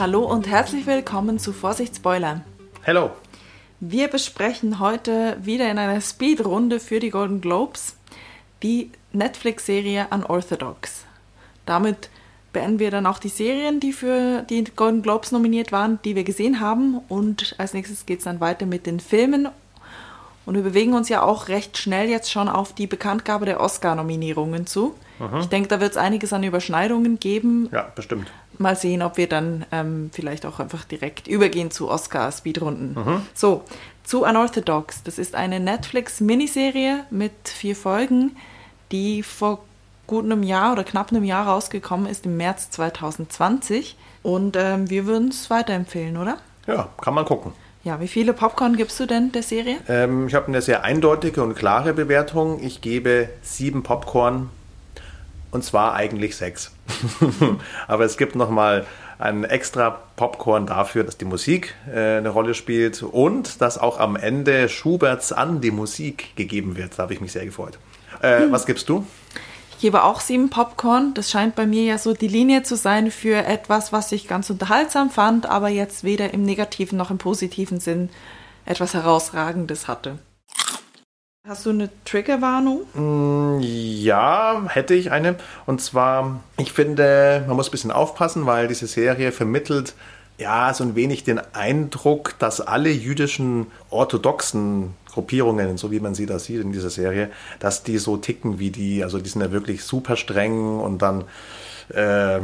Hallo und herzlich willkommen zu Vorsicht Spoiler. Hello. Wir besprechen heute wieder in einer Speedrunde für die Golden Globes die Netflix-Serie Unorthodox. Damit beenden wir dann auch die Serien, die für die Golden Globes nominiert waren, die wir gesehen haben. Und als nächstes geht es dann weiter mit den Filmen. Und wir bewegen uns ja auch recht schnell jetzt schon auf die Bekanntgabe der Oscar-Nominierungen zu. Ich denke, da wird es einiges an Überschneidungen geben. Ja, bestimmt. Mal sehen, ob wir dann ähm, vielleicht auch einfach direkt übergehen zu Oscar-Speedrunden. So, zu Unorthodox. Das ist eine Netflix-Miniserie mit vier Folgen, die vor gut einem Jahr oder knapp einem Jahr rausgekommen ist, im März 2020. Und ähm, wir würden es weiterempfehlen, oder? Ja, kann man gucken. Ja, wie viele Popcorn gibst du denn der Serie? Ähm, ich habe eine sehr eindeutige und klare Bewertung. Ich gebe sieben Popcorn und zwar eigentlich sechs. Aber es gibt nochmal ein extra Popcorn dafür, dass die Musik äh, eine Rolle spielt und dass auch am Ende Schuberts an die Musik gegeben wird. Da habe ich mich sehr gefreut. Äh, Was gibst du? Gebe auch sieben Popcorn. Das scheint bei mir ja so die Linie zu sein für etwas, was ich ganz unterhaltsam fand, aber jetzt weder im negativen noch im positiven Sinn etwas Herausragendes hatte. Hast du eine Triggerwarnung? Ja, hätte ich eine. Und zwar, ich finde, man muss ein bisschen aufpassen, weil diese Serie vermittelt ja so ein wenig den Eindruck, dass alle jüdischen orthodoxen Gruppierungen, so wie man sie da sieht in dieser Serie, dass die so ticken wie die. Also die sind ja wirklich super streng und dann äh,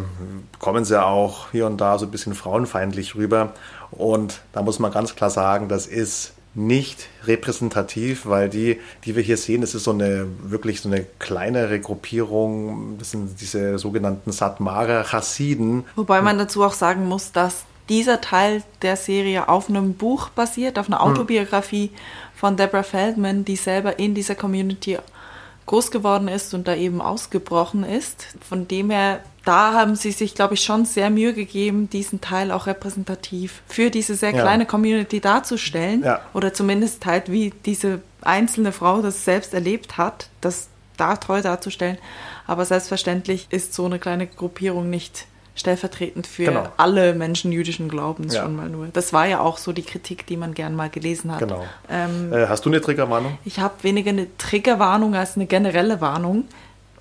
kommen sie auch hier und da so ein bisschen frauenfeindlich rüber. Und da muss man ganz klar sagen, das ist nicht repräsentativ, weil die, die wir hier sehen, das ist so eine wirklich so eine kleinere Gruppierung. Das sind diese sogenannten Satmara Chassiden. Wobei man dazu auch sagen muss, dass dieser Teil der Serie auf einem Buch basiert, auf einer Autobiografie von Deborah Feldman, die selber in dieser Community groß geworden ist und da eben ausgebrochen ist. Von dem her, da haben sie sich, glaube ich, schon sehr Mühe gegeben, diesen Teil auch repräsentativ für diese sehr Ja. kleine Community darzustellen. Ja. Oder zumindest halt, wie diese einzelne Frau das selbst erlebt hat, das da treu darzustellen. Aber selbstverständlich ist so eine kleine Gruppierung nicht stellvertretend für Genau. alle Menschen jüdischen Glaubens Ja. schon mal nur. Das war ja auch so die Kritik, die man gern mal gelesen hat. Genau. Ähm, Äh, hast du eine Triggerwarnung? ich habe weniger eine Triggerwarnung als eine generelle Warnung.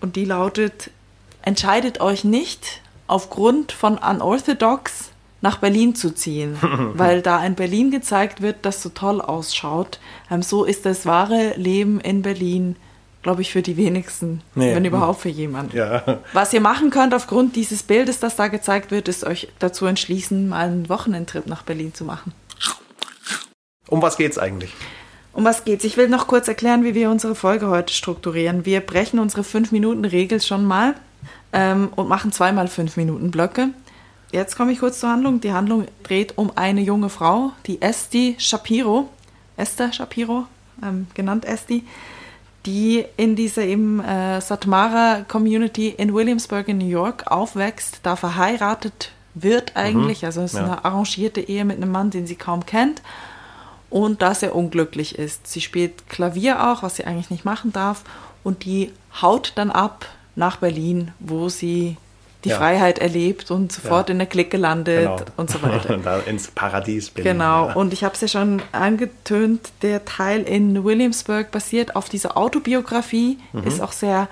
Und die lautet, entscheidet euch nicht aufgrund von Unorthodox nach Berlin zu ziehen, weil da ein Berlin gezeigt wird, das so toll ausschaut. Ähm, so ist das wahre Leben in Berlin, glaube ich, für die wenigsten, Nee. wenn überhaupt für jemanden. Ja. Was ihr machen könnt aufgrund dieses Bildes, das da gezeigt wird, ist euch dazu entschließen, mal einen Wochenendtrip nach Berlin zu machen. Um was geht's eigentlich? Um was geht's? Ich will noch kurz erklären, wie wir unsere Folge heute strukturieren. Wir brechen unsere 5-Minuten-Regel schon mal ähm, und machen zweimal 5-Minuten-Blöcke. Jetzt komme ich kurz zur Handlung. Die Handlung dreht um eine junge Frau, die Esti Shapiro, Esther Shapiro, ähm, genannt Esti, die in dieser eben äh, Satmara-Community in Williamsburg in New York aufwächst, da verheiratet wird eigentlich. Also es ist ja. eine arrangierte Ehe mit einem Mann, den sie kaum kennt und dass er unglücklich ist. Sie spielt Klavier auch, was sie eigentlich nicht machen darf, und die haut dann ab nach Berlin, wo sie die Ja. Freiheit erlebt und sofort Ja. in der Clique landet Genau. und so weiter. da ins Paradies Berlin. Genau, Ja. und ich habe es ja schon angetönt, der Teil in Williamsburg basiert auf dieser Autobiografie, ist auch sehr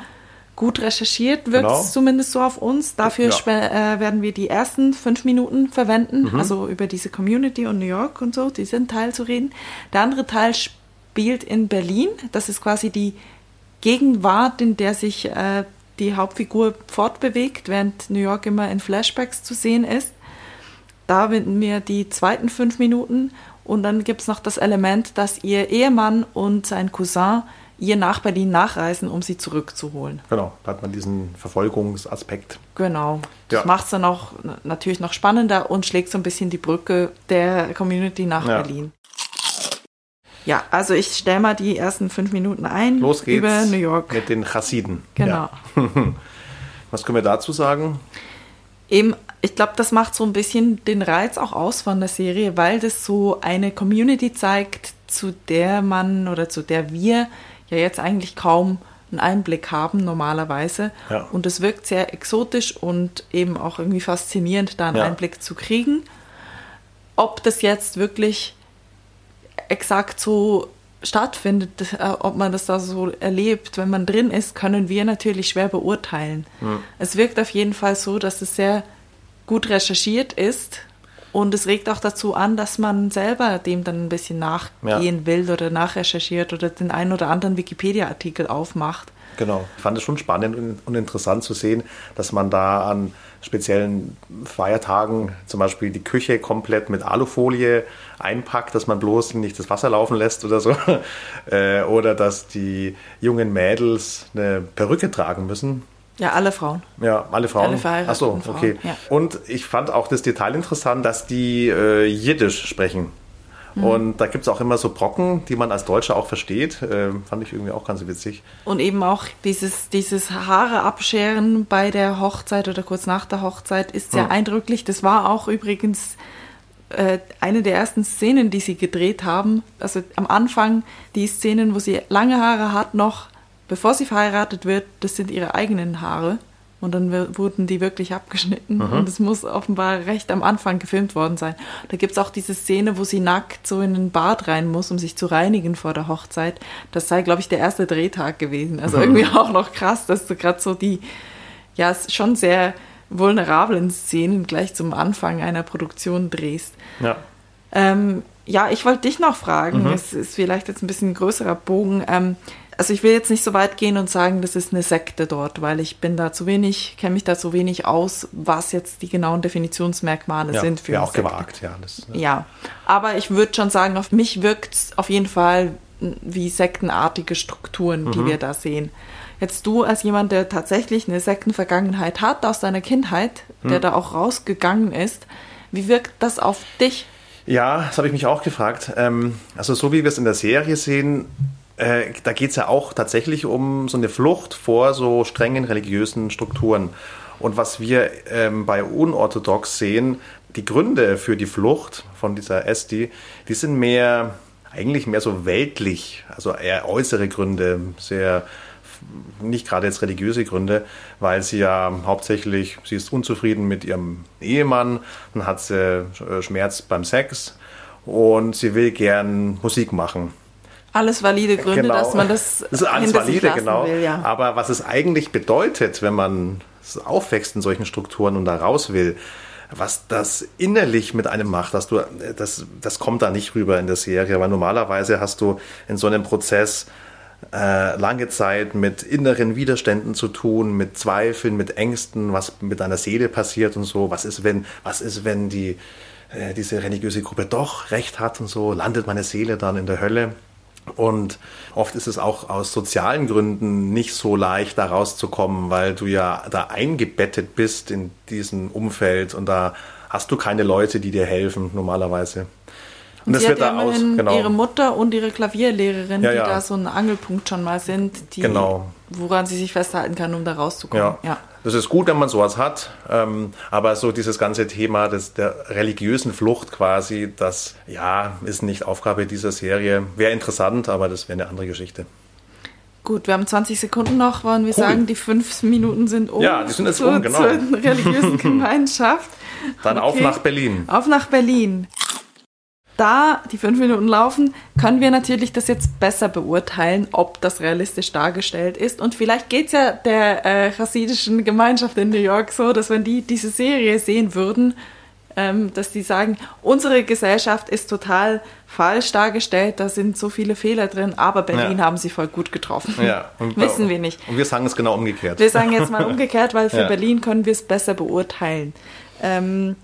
gut recherchiert, wirkt Mhm. Genau. es zumindest so auf uns. Dafür äh, werden wir die ersten fünf Minuten verwenden, Mhm. also über diese Community und New York und so, diesen Teil zu reden. Der andere Teil spielt in Berlin, das ist quasi die Gegenwart, in der sich äh, die Hauptfigur fortbewegt, während New York immer in Flashbacks zu sehen ist. Da wenden wir die zweiten fünf Minuten und dann gibt es noch das Element, dass ihr Ehemann und sein Cousin ihr nach Berlin nachreisen, um sie zurückzuholen. Genau, da hat man diesen Verfolgungsaspekt. Genau. Das Ja. macht es dann auch natürlich noch spannender und schlägt so ein bisschen die Brücke der Community nach Ja. Berlin. Ja, also ich stelle mal die ersten fünf Minuten ein Los geht's über New York. mit den Chassiden. Genau. Ja. Was können wir dazu sagen? Eben, ich glaube, das macht so ein bisschen den Reiz auch aus von der Serie, weil das so eine Community zeigt, zu der man oder zu der wir ja jetzt eigentlich kaum einen Einblick haben normalerweise. Ja. Und es wirkt sehr exotisch und eben auch irgendwie faszinierend, da einen Ja. Einblick zu kriegen. Ob das jetzt wirklich exakt so stattfindet, äh, ob man das da so erlebt, wenn man drin ist, können wir natürlich schwer beurteilen. Es wirkt auf jeden Fall so, dass es sehr gut recherchiert ist und es regt auch dazu an, dass man selber dem dann ein bisschen nachgehen will oder nachrecherchiert oder den einen oder anderen Wikipedia-Artikel aufmacht. Genau. Ich fand es schon spannend und- und interessant zu sehen, dass man da an speziellen Feiertagen zum Beispiel die Küche komplett mit Alufolie einpackt, dass man bloß nicht das Wasser laufen lässt oder so. Äh, Oder dass die jungen Mädels eine Perücke tragen müssen. Ja, alle Frauen. Ja, alle Frauen. Alle verheirateten Ach so, Frauen, okay. ja. Und ich fand auch das Detail interessant, dass die äh, Jiddisch sprechen. Mhm. Und da gibt es auch immer so Brocken, die man als Deutscher auch versteht. Ähm, fand ich irgendwie auch ganz witzig. Und eben auch dieses, dieses Haare abscheren bei der Hochzeit oder kurz nach der Hochzeit ist sehr Hm. eindrücklich. Das war auch übrigens äh, eine der ersten Szenen, die sie gedreht haben. Also am Anfang die Szenen, wo sie lange Haare hat, noch bevor sie verheiratet wird, das sind ihre eigenen Haare. Und dann wurden die wirklich abgeschnitten. Und es muss offenbar recht am Anfang gefilmt worden sein. Da gibt es auch diese Szene, wo sie nackt so in ein Bad rein muss, um sich zu reinigen vor der Hochzeit. Das sei, glaube ich, der erste Drehtag gewesen. Also irgendwie auch noch krass, dass du gerade so die, ja, schon sehr vulnerablen Szenen gleich zum Anfang einer Produktion drehst. Ja. Ähm, ja, ich wollte dich noch fragen, Mhm. es ist vielleicht jetzt ein bisschen größerer Bogen. Ähm, also ich will jetzt nicht so weit gehen und sagen, das ist eine Sekte dort, weil ich bin da zu wenig, kenne mich da zu wenig aus, was jetzt die genauen Definitionsmerkmale Ja, sind für auch Sekte. gewagt, ja. Das, äh, Ja, aber ich würde schon sagen, auf mich wirkt es auf jeden Fall wie sektenartige Strukturen, Mhm. die wir da sehen. Jetzt du als jemand, der tatsächlich eine Sektenvergangenheit hat aus deiner Kindheit, Mhm. der da auch rausgegangen ist, wie wirkt das auf dich? Ja, das habe ich mich auch gefragt. Ähm, also so wie wir es in der Serie sehen, äh, da geht es ja auch tatsächlich um so eine Flucht vor so strengen religiösen Strukturen. Und was wir ähm, bei Unorthodox sehen, die Gründe für die Flucht von dieser Esti, die sind mehr, eigentlich mehr so weltlich, also eher äußere Gründe, sehr nicht gerade jetzt religiöse Gründe, weil sie ja hauptsächlich, sie ist unzufrieden mit ihrem Ehemann, dann hat sie äh, Schmerz beim Sex und sie will gern Musik machen. Alles valide Gründe, Genau. dass man das, Das ist alles valide, lassen genau. will, ja. Aber was es eigentlich bedeutet, wenn man aufwächst in solchen Strukturen und da raus will, was das innerlich mit einem macht, dass du, das, das kommt da nicht rüber in der Serie, weil normalerweise hast du in so einem Prozess äh, lange Zeit mit inneren Widerständen zu tun, mit Zweifeln, mit Ängsten, was mit deiner Seele passiert und so. Was ist, wenn, was ist, wenn die, äh, diese religiöse Gruppe doch recht hat und so? Landet meine Seele dann in der Hölle? Und oft ist es auch aus sozialen Gründen nicht so leicht, da rauszukommen, weil du ja da eingebettet bist in diesem Umfeld und da hast du keine Leute, die dir helfen, normalerweise. Und sie hat ja immerhin genau. ihre Mutter und ihre Klavierlehrerin, Ja, die ja. da so ein Angelpunkt schon mal sind, die, Genau. Woran sie sich festhalten kann, um da rauszukommen. Ja. ja. das ist gut, wenn man sowas hat, ähm, aber so dieses ganze Thema des, der religiösen Flucht quasi, das ja ist nicht Aufgabe dieser Serie. Wäre interessant, aber das wäre eine andere Geschichte. Gut, wir haben 20 Sekunden noch, wollen wir Cool. sagen, die fünf Minuten sind um. Ja, die sind jetzt zur, um, genau. Zur religiösen Gemeinschaft. Dann auf Okay. nach Berlin. Auf nach Berlin. Da die fünf Minuten laufen, können wir natürlich das jetzt besser beurteilen, ob das realistisch dargestellt ist. Und vielleicht geht es ja der äh, chassidischen Gemeinschaft in New York so, dass wenn die diese Serie sehen würden, ähm, dass die sagen, unsere Gesellschaft ist total falsch dargestellt, da sind so viele Fehler drin, aber Berlin Ja. haben sie voll gut getroffen. Ja, und- Wissen wir nicht. Und wir sagen es genau umgekehrt. Wir sagen jetzt mal umgekehrt, weil für Ja. Berlin können wir es besser beurteilen. Ähm,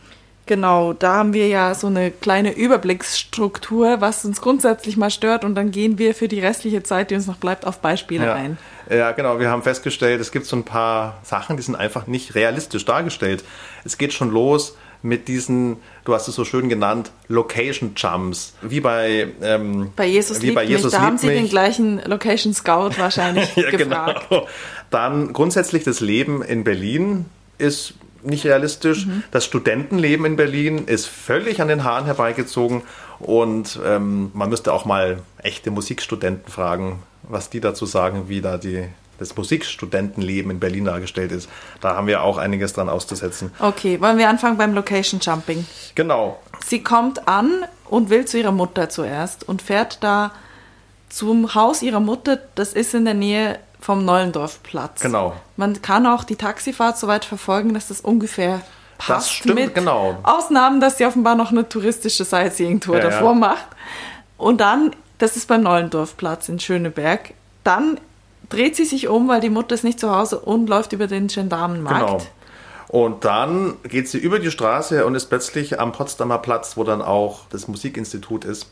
genau, da haben wir ja so eine kleine Überblicksstruktur, was uns grundsätzlich mal stört und dann gehen wir für die restliche Zeit, die uns noch bleibt, auf Beispiele Ja. ein. ja, genau. Wir haben festgestellt, es gibt so ein paar Sachen, die sind einfach nicht realistisch dargestellt. Es geht schon los mit diesen, du hast es so schön genannt, Location Jumps. Wie bei, ähm, Bei Jesus wie liebt bei Jesus mich, da haben sie den gleichen Location Scout wahrscheinlich ja, gefragt. genau. Dann grundsätzlich das Leben in Berlin ist nicht realistisch. Mhm. Das Studentenleben in Berlin ist völlig an den Haaren herbeigezogen. Und ähm, man müsste auch mal echte Musikstudenten fragen, was die dazu sagen, wie da die das Musikstudentenleben in Berlin dargestellt ist. Da haben wir auch einiges dran auszusetzen. Okay, wollen wir anfangen beim Location Jumping? Genau. Sie kommt an und will zu ihrer Mutter zuerst und fährt da zum Haus ihrer Mutter. Das ist in der Nähe vom Neulendorfplatz. Genau. Man kann auch die Taxifahrt so weit verfolgen, dass das ungefähr passt. Das stimmt, mit genau. Ausnahmen, dass sie offenbar noch eine touristische Sightseeing-Tour Ja, ja. davor macht. Und dann, das ist beim Neulendorfplatz in Schöneberg, dann dreht sie sich um, weil die Mutter ist nicht zu Hause und läuft über den Gendarmenmarkt. Genau. Und dann geht sie über die Straße und ist plötzlich am Potsdamer Platz, wo dann auch das Musikinstitut ist.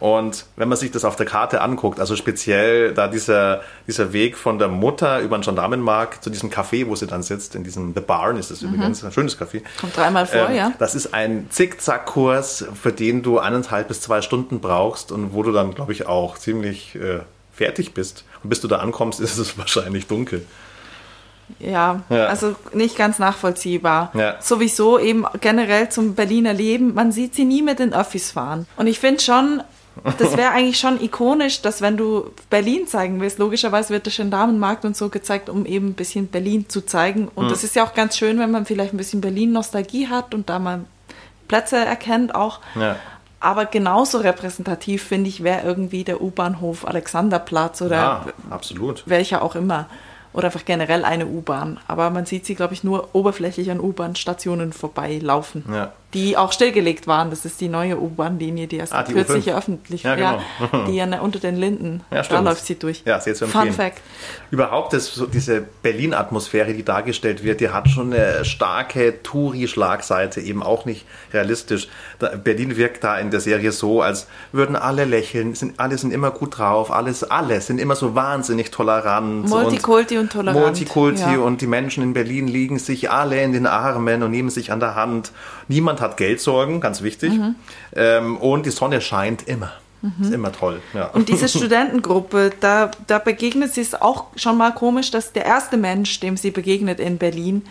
Und wenn man sich das auf der Karte anguckt, also speziell da dieser, dieser Weg von der Mutter über den Gendarmenmarkt zu diesem Café, wo sie dann sitzt, in diesem The Barn ist das übrigens, ein schönes Café. Kommt dreimal vor, Ähm, ja. Das ist ein Zickzack-Kurs, für den du eineinhalb bis zwei Stunden brauchst und wo du dann, glaube ich, auch ziemlich äh, fertig bist. Und bis du da ankommst, ist es wahrscheinlich dunkel. Ja, Ja. also nicht ganz nachvollziehbar. Ja. Sowieso eben generell zum Berliner Leben, man sieht sie nie mit den Öffis fahren. Und ich finde schon, das wäre eigentlich schon ikonisch, dass wenn du Berlin zeigen willst, logischerweise wird der Gendarmenmarkt und so gezeigt, um eben ein bisschen Berlin zu zeigen. Und das ist ja auch ganz schön, wenn man vielleicht ein bisschen Berlin-Nostalgie hat und da mal Plätze erkennt auch. Ja. Aber genauso repräsentativ, finde ich, wäre irgendwie der U-Bahnhof Alexanderplatz oder Ja, absolut. welcher auch immer. Oder einfach generell eine U-Bahn. Aber man sieht sie, glaube ich, nur oberflächlich an U-Bahn-Stationen vorbeilaufen. Ja. Die auch stillgelegt waren. Das ist die neue U-Bahn-Linie, die erst Ah, die kürzlich U5. eröffentlich Ja, genau. die ja ne- unter den Linden. Ja, da läuft sie durch. Ja, zu Fun empfehlen. Fact. Überhaupt ist so diese Berlin-Atmosphäre, die dargestellt wird, die hat schon eine starke Touri-Schlagseite, eben auch nicht realistisch. Berlin wirkt da in der Serie so, als würden alle lächeln, sind, alle sind immer gut drauf, alles, alle sind immer so wahnsinnig tolerant. Multikulti und tolerant, Multikulti ja. und die Menschen in Berlin liegen sich alle in den Armen und nehmen sich an der Hand. Niemand hat Geldsorgen, ganz wichtig. Mhm. Ähm, und die Sonne scheint immer. Ist immer toll. Ja. Und diese Studentengruppe, da, da begegnet sie es auch schon mal komisch, dass der erste Mensch, dem sie begegnet in Berlin,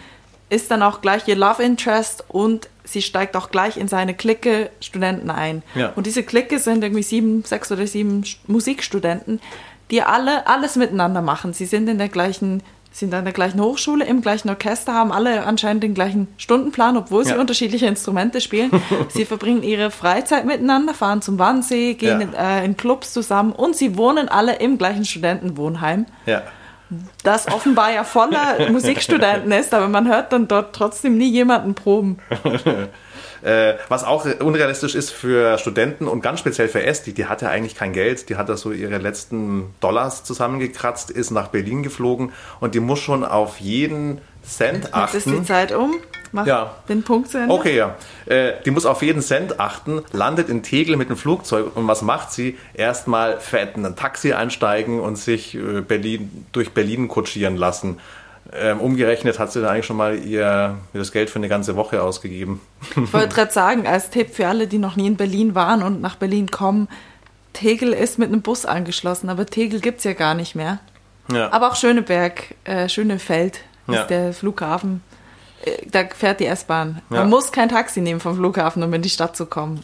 ist dann auch gleich ihr Love Interest und sie steigt auch gleich in seine Clique Studenten ein. Ja. Und diese Clique sind irgendwie sieben, sechs oder sieben Musikstudenten, die alle alles miteinander machen. Sie sind in der gleichen sind an der gleichen Hochschule, im gleichen Orchester, haben alle anscheinend den gleichen Stundenplan, obwohl sie Ja. unterschiedliche Instrumente spielen. sie verbringen ihre Freizeit miteinander, fahren zum Wannsee, gehen Ja. in, äh, in Clubs zusammen und sie wohnen alle im gleichen Studentenwohnheim, ja. Das offenbar ja voller Musikstudenten ist, aber man hört dann dort trotzdem nie jemanden proben. Äh, was auch unrealistisch ist für Studenten und ganz speziell für Esti, die hat ja eigentlich kein Geld, die hat da so ihre letzten Dollars zusammengekratzt, ist nach Berlin geflogen und die muss schon auf jeden Cent Jetzt ist die achten. Zeit um. Mach Ja. den Punkt zu Ende. Okay, ja. Äh, die muss auf jeden Cent achten, landet in Tegel mit dem Flugzeug und was macht sie? Erstmal fett in ein Taxi einsteigen und sich äh, Berlin, durch Berlin kutschieren lassen. Ähm, umgerechnet hat sie dann eigentlich schon mal ihr das Geld für eine ganze Woche ausgegeben. Ich wollte gerade sagen, als Tipp für alle, die noch nie in Berlin waren und nach Berlin kommen, Tegel ist mit einem Bus angeschlossen, aber Tegel gibt es ja gar nicht mehr. Ja. Aber auch Schöneberg, äh, Schönefeld ist Ja. der Flughafen. Äh, Da fährt die S-Bahn. Ja. Man muss kein Taxi nehmen vom Flughafen, um in die Stadt zu kommen.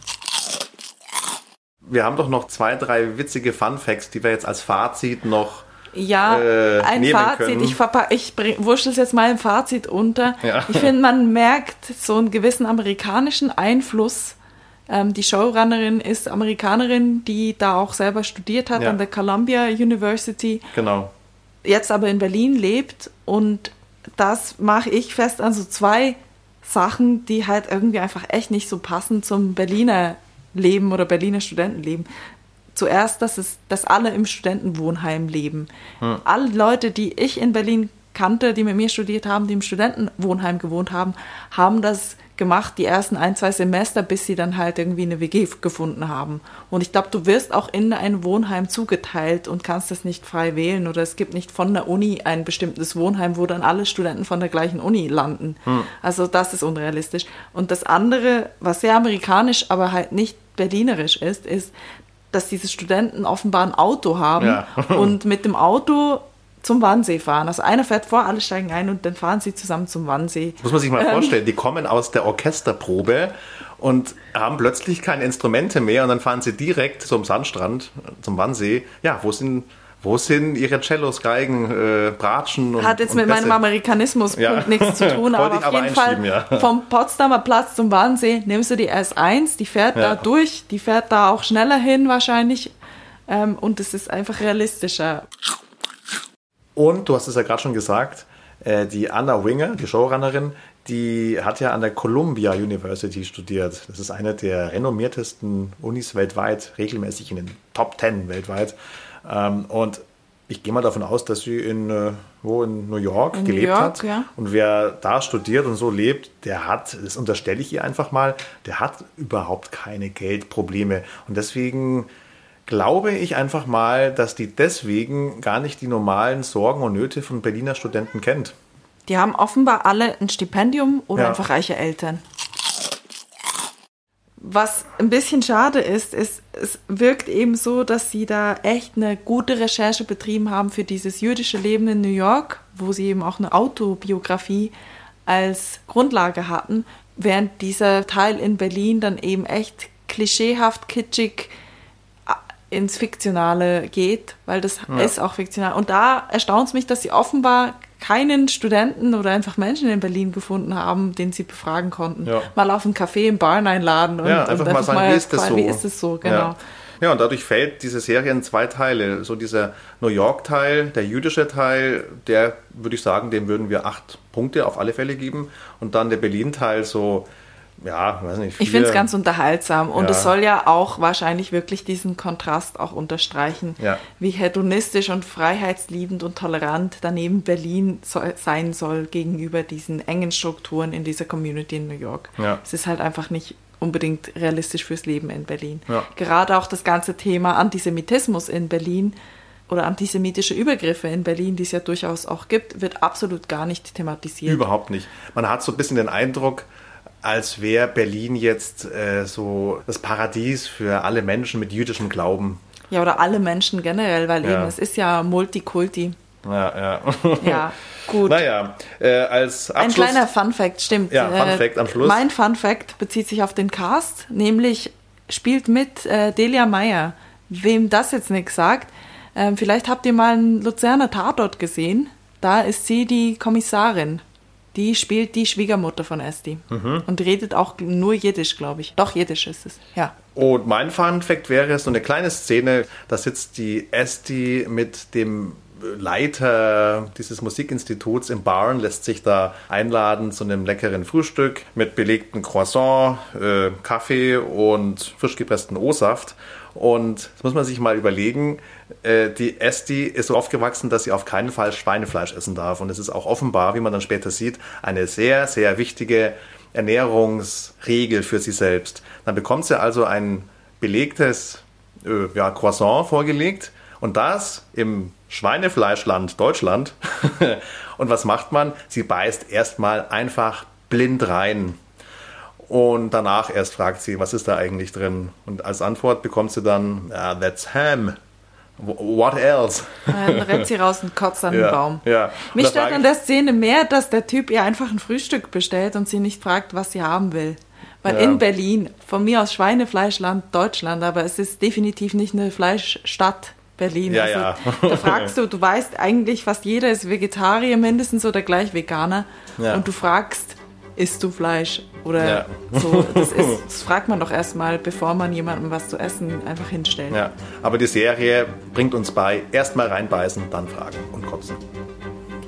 Wir haben doch noch zwei, drei witzige Fun Facts, die wir jetzt als Fazit noch. Ja, äh, ein Fazit. können. Ich, ich wurschtel es jetzt mal im Fazit unter. Ja. Ich finde, man merkt so einen gewissen amerikanischen Einfluss. Ähm, die Showrunnerin ist Amerikanerin, die da auch selber studiert hat Ja. an der Columbia University, Genau. jetzt aber in Berlin lebt. Und das mache ich fest an so zwei Sachen, die halt irgendwie einfach echt nicht so passen zum Berliner Leben oder Berliner Studentenleben. Zuerst, dass, es, dass alle im Studentenwohnheim leben. Alle Leute, die ich in Berlin kannte, die mit mir studiert haben, die im Studentenwohnheim gewohnt haben, haben das gemacht die ersten ein, zwei Semester, bis sie dann halt irgendwie eine WG gefunden haben. Und ich glaube, du wirst auch in ein Wohnheim zugeteilt und kannst das nicht frei wählen. Oder es gibt nicht von der Uni ein bestimmtes Wohnheim, wo dann alle Studenten von der gleichen Uni landen. Also das ist unrealistisch. Und das andere, was sehr amerikanisch, aber halt nicht berlinerisch ist, ist, dass diese Studenten offenbar ein Auto haben Ja. und mit dem Auto zum Wannsee fahren. Also einer fährt vor, alle steigen ein und dann fahren sie zusammen zum Wannsee. Muss man sich mal Ähm. vorstellen, die kommen aus der Orchesterprobe und haben plötzlich keine Instrumente mehr und dann fahren sie direkt zum Sandstrand, zum Wannsee, ja, wo sind Wo sind ihre Cellos, Geigen, äh, Bratschen und Hat jetzt und mit meinem Bässe? Amerikanismus Ja. nichts zu tun, aber ich auf aber jeden Fall ja. vom Potsdamer Platz zum Wannsee nimmst du die S1, die fährt Ja. da durch, die fährt da auch schneller hin wahrscheinlich ähm, und es ist einfach realistischer. Und du hast es ja gerade schon gesagt, äh, die Anna Winger, die Showrunnerin, die hat ja an der Columbia University studiert. Das ist eine der renommiertesten Unis weltweit, regelmäßig in den Top Ten weltweit. Ähm, und ich gehe mal davon aus, dass sie in, äh, wo in New York In New gelebt York, hat. ja. Und wer da studiert und so lebt, der hat, das unterstelle ich ihr einfach mal, der hat überhaupt keine Geldprobleme. Und deswegen glaube ich einfach mal, dass die deswegen gar nicht die normalen Sorgen und Nöte von Berliner Studenten kennt. Die haben offenbar alle ein Stipendium oder Ja. einfach reiche Eltern. Was ein bisschen schade ist, ist, es wirkt eben so, dass sie da echt eine gute Recherche betrieben haben für dieses jüdische Leben in New York, wo sie eben auch eine Autobiografie als Grundlage hatten, während dieser Teil in Berlin dann eben echt klischeehaft, kitschig ins Fiktionale geht, weil das ist auch fiktional. Und da erstaunt es mich, dass sie offenbar keinen Studenten oder einfach Menschen in Berlin gefunden haben, den sie befragen konnten. Ja. Mal auf einen Café im Barn einladen und, Ja, und einfach mal sagen, wie ist das so? Wie ist es so, genau. Ja. ja, und dadurch fällt diese Serie in zwei Teile. So dieser New York-Teil, der jüdische Teil, der würde ich sagen, dem würden wir acht Punkte auf alle Fälle geben. Und dann der Berlin-Teil so, ja, weiß nicht. Ich vier. finde es ganz unterhaltsam und Ja. es soll ja auch wahrscheinlich wirklich diesen Kontrast auch unterstreichen, Ja. wie hedonistisch und freiheitsliebend und tolerant daneben Berlin so, sein soll gegenüber diesen engen Strukturen in dieser Community in New York. Ja. Es ist halt einfach nicht unbedingt realistisch fürs Leben in Berlin. Gerade auch das ganze Thema Antisemitismus in Berlin oder antisemitische Übergriffe in Berlin, die es ja durchaus auch gibt, wird absolut gar nicht thematisiert. Überhaupt nicht. Man hat so ein bisschen den Eindruck, als wäre Berlin jetzt äh, so das Paradies für alle Menschen mit jüdischem Glauben. Ja, oder alle Menschen generell, weil Ja. eben es ist ja Multikulti. Ja, ja. Ja, gut. naja, äh, als Ein Abschluss. kleiner Fun Fact, stimmt. Ja, Fun Äh, Fact am Schluss. Mein Fun Fact bezieht sich auf den Cast, nämlich spielt mit äh, Delia Meyer. Wem das jetzt nichts sagt, ähm, vielleicht habt ihr mal einen Luzerner Tatort gesehen. Da ist sie die Kommissarin. Die spielt die Schwiegermutter von Esti. Mhm. Und redet auch nur Jiddisch, glaube ich. Doch, Jiddisch ist es. Ja. Und mein Fun Fact wäre so eine kleine Szene, da sitzt die Esti mit dem Leiter dieses Musikinstituts im Barn, lässt sich da einladen zu einem leckeren Frühstück mit belegten Croissant, äh, Kaffee und frisch gepressten O-Saft. Und das muss man sich mal überlegen, äh, die Esti ist so aufgewachsen, dass sie auf keinen Fall Schweinefleisch essen darf. Und es ist auch offenbar, wie man dann später sieht, eine sehr, sehr wichtige Ernährungsregel für sie selbst. Dann bekommt sie also ein belegtes äh, ja, Croissant vorgelegt und das im Schweinefleischland Deutschland. und was macht man? Sie beißt erstmal einfach blind rein. Und danach erst fragt sie, was ist da eigentlich drin? Und als Antwort bekommt sie dann, "Ah, that's ham. What else? Dann rennt sie raus und kotzt an den Ja, Baum. ja. Mich stört an der Szene mehr, dass der Typ ihr einfach ein Frühstück bestellt und sie nicht fragt, was sie haben will. Weil Ja. in Berlin, von mir aus Schweinefleischland Deutschland, aber es ist definitiv nicht eine Fleischstadt Berlin. Ja, also, ja. Da fragst du, du weißt eigentlich, fast jeder ist Vegetarier mindestens oder gleich Veganer. Ja. Und du fragst, isst du Fleisch? Oder Ja. so. Das, ist, das fragt man doch erstmal, bevor man jemandem was zu essen einfach hinstellt. Ja, aber die Serie bringt uns bei, erstmal reinbeißen, dann fragen und kotzen.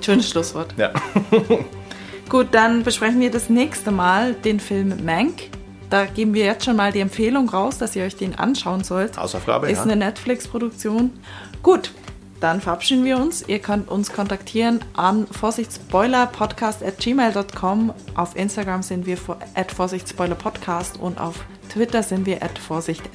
Schönes Schlusswort. Ja. Gut, dann besprechen wir das nächste Mal den Film Mank. Da geben wir jetzt schon mal die Empfehlung raus, dass ihr euch den anschauen sollt. Hausaufgabe, Ist ja. eine Netflix-Produktion. Gut, dann verabschieden wir uns. Ihr könnt uns kontaktieren an vorsichtsspoilerpodcast.gmail.com. Auf Instagram sind wir at vorsichtsspoilerpodcast und auf Twitter sind wir at vorsichts.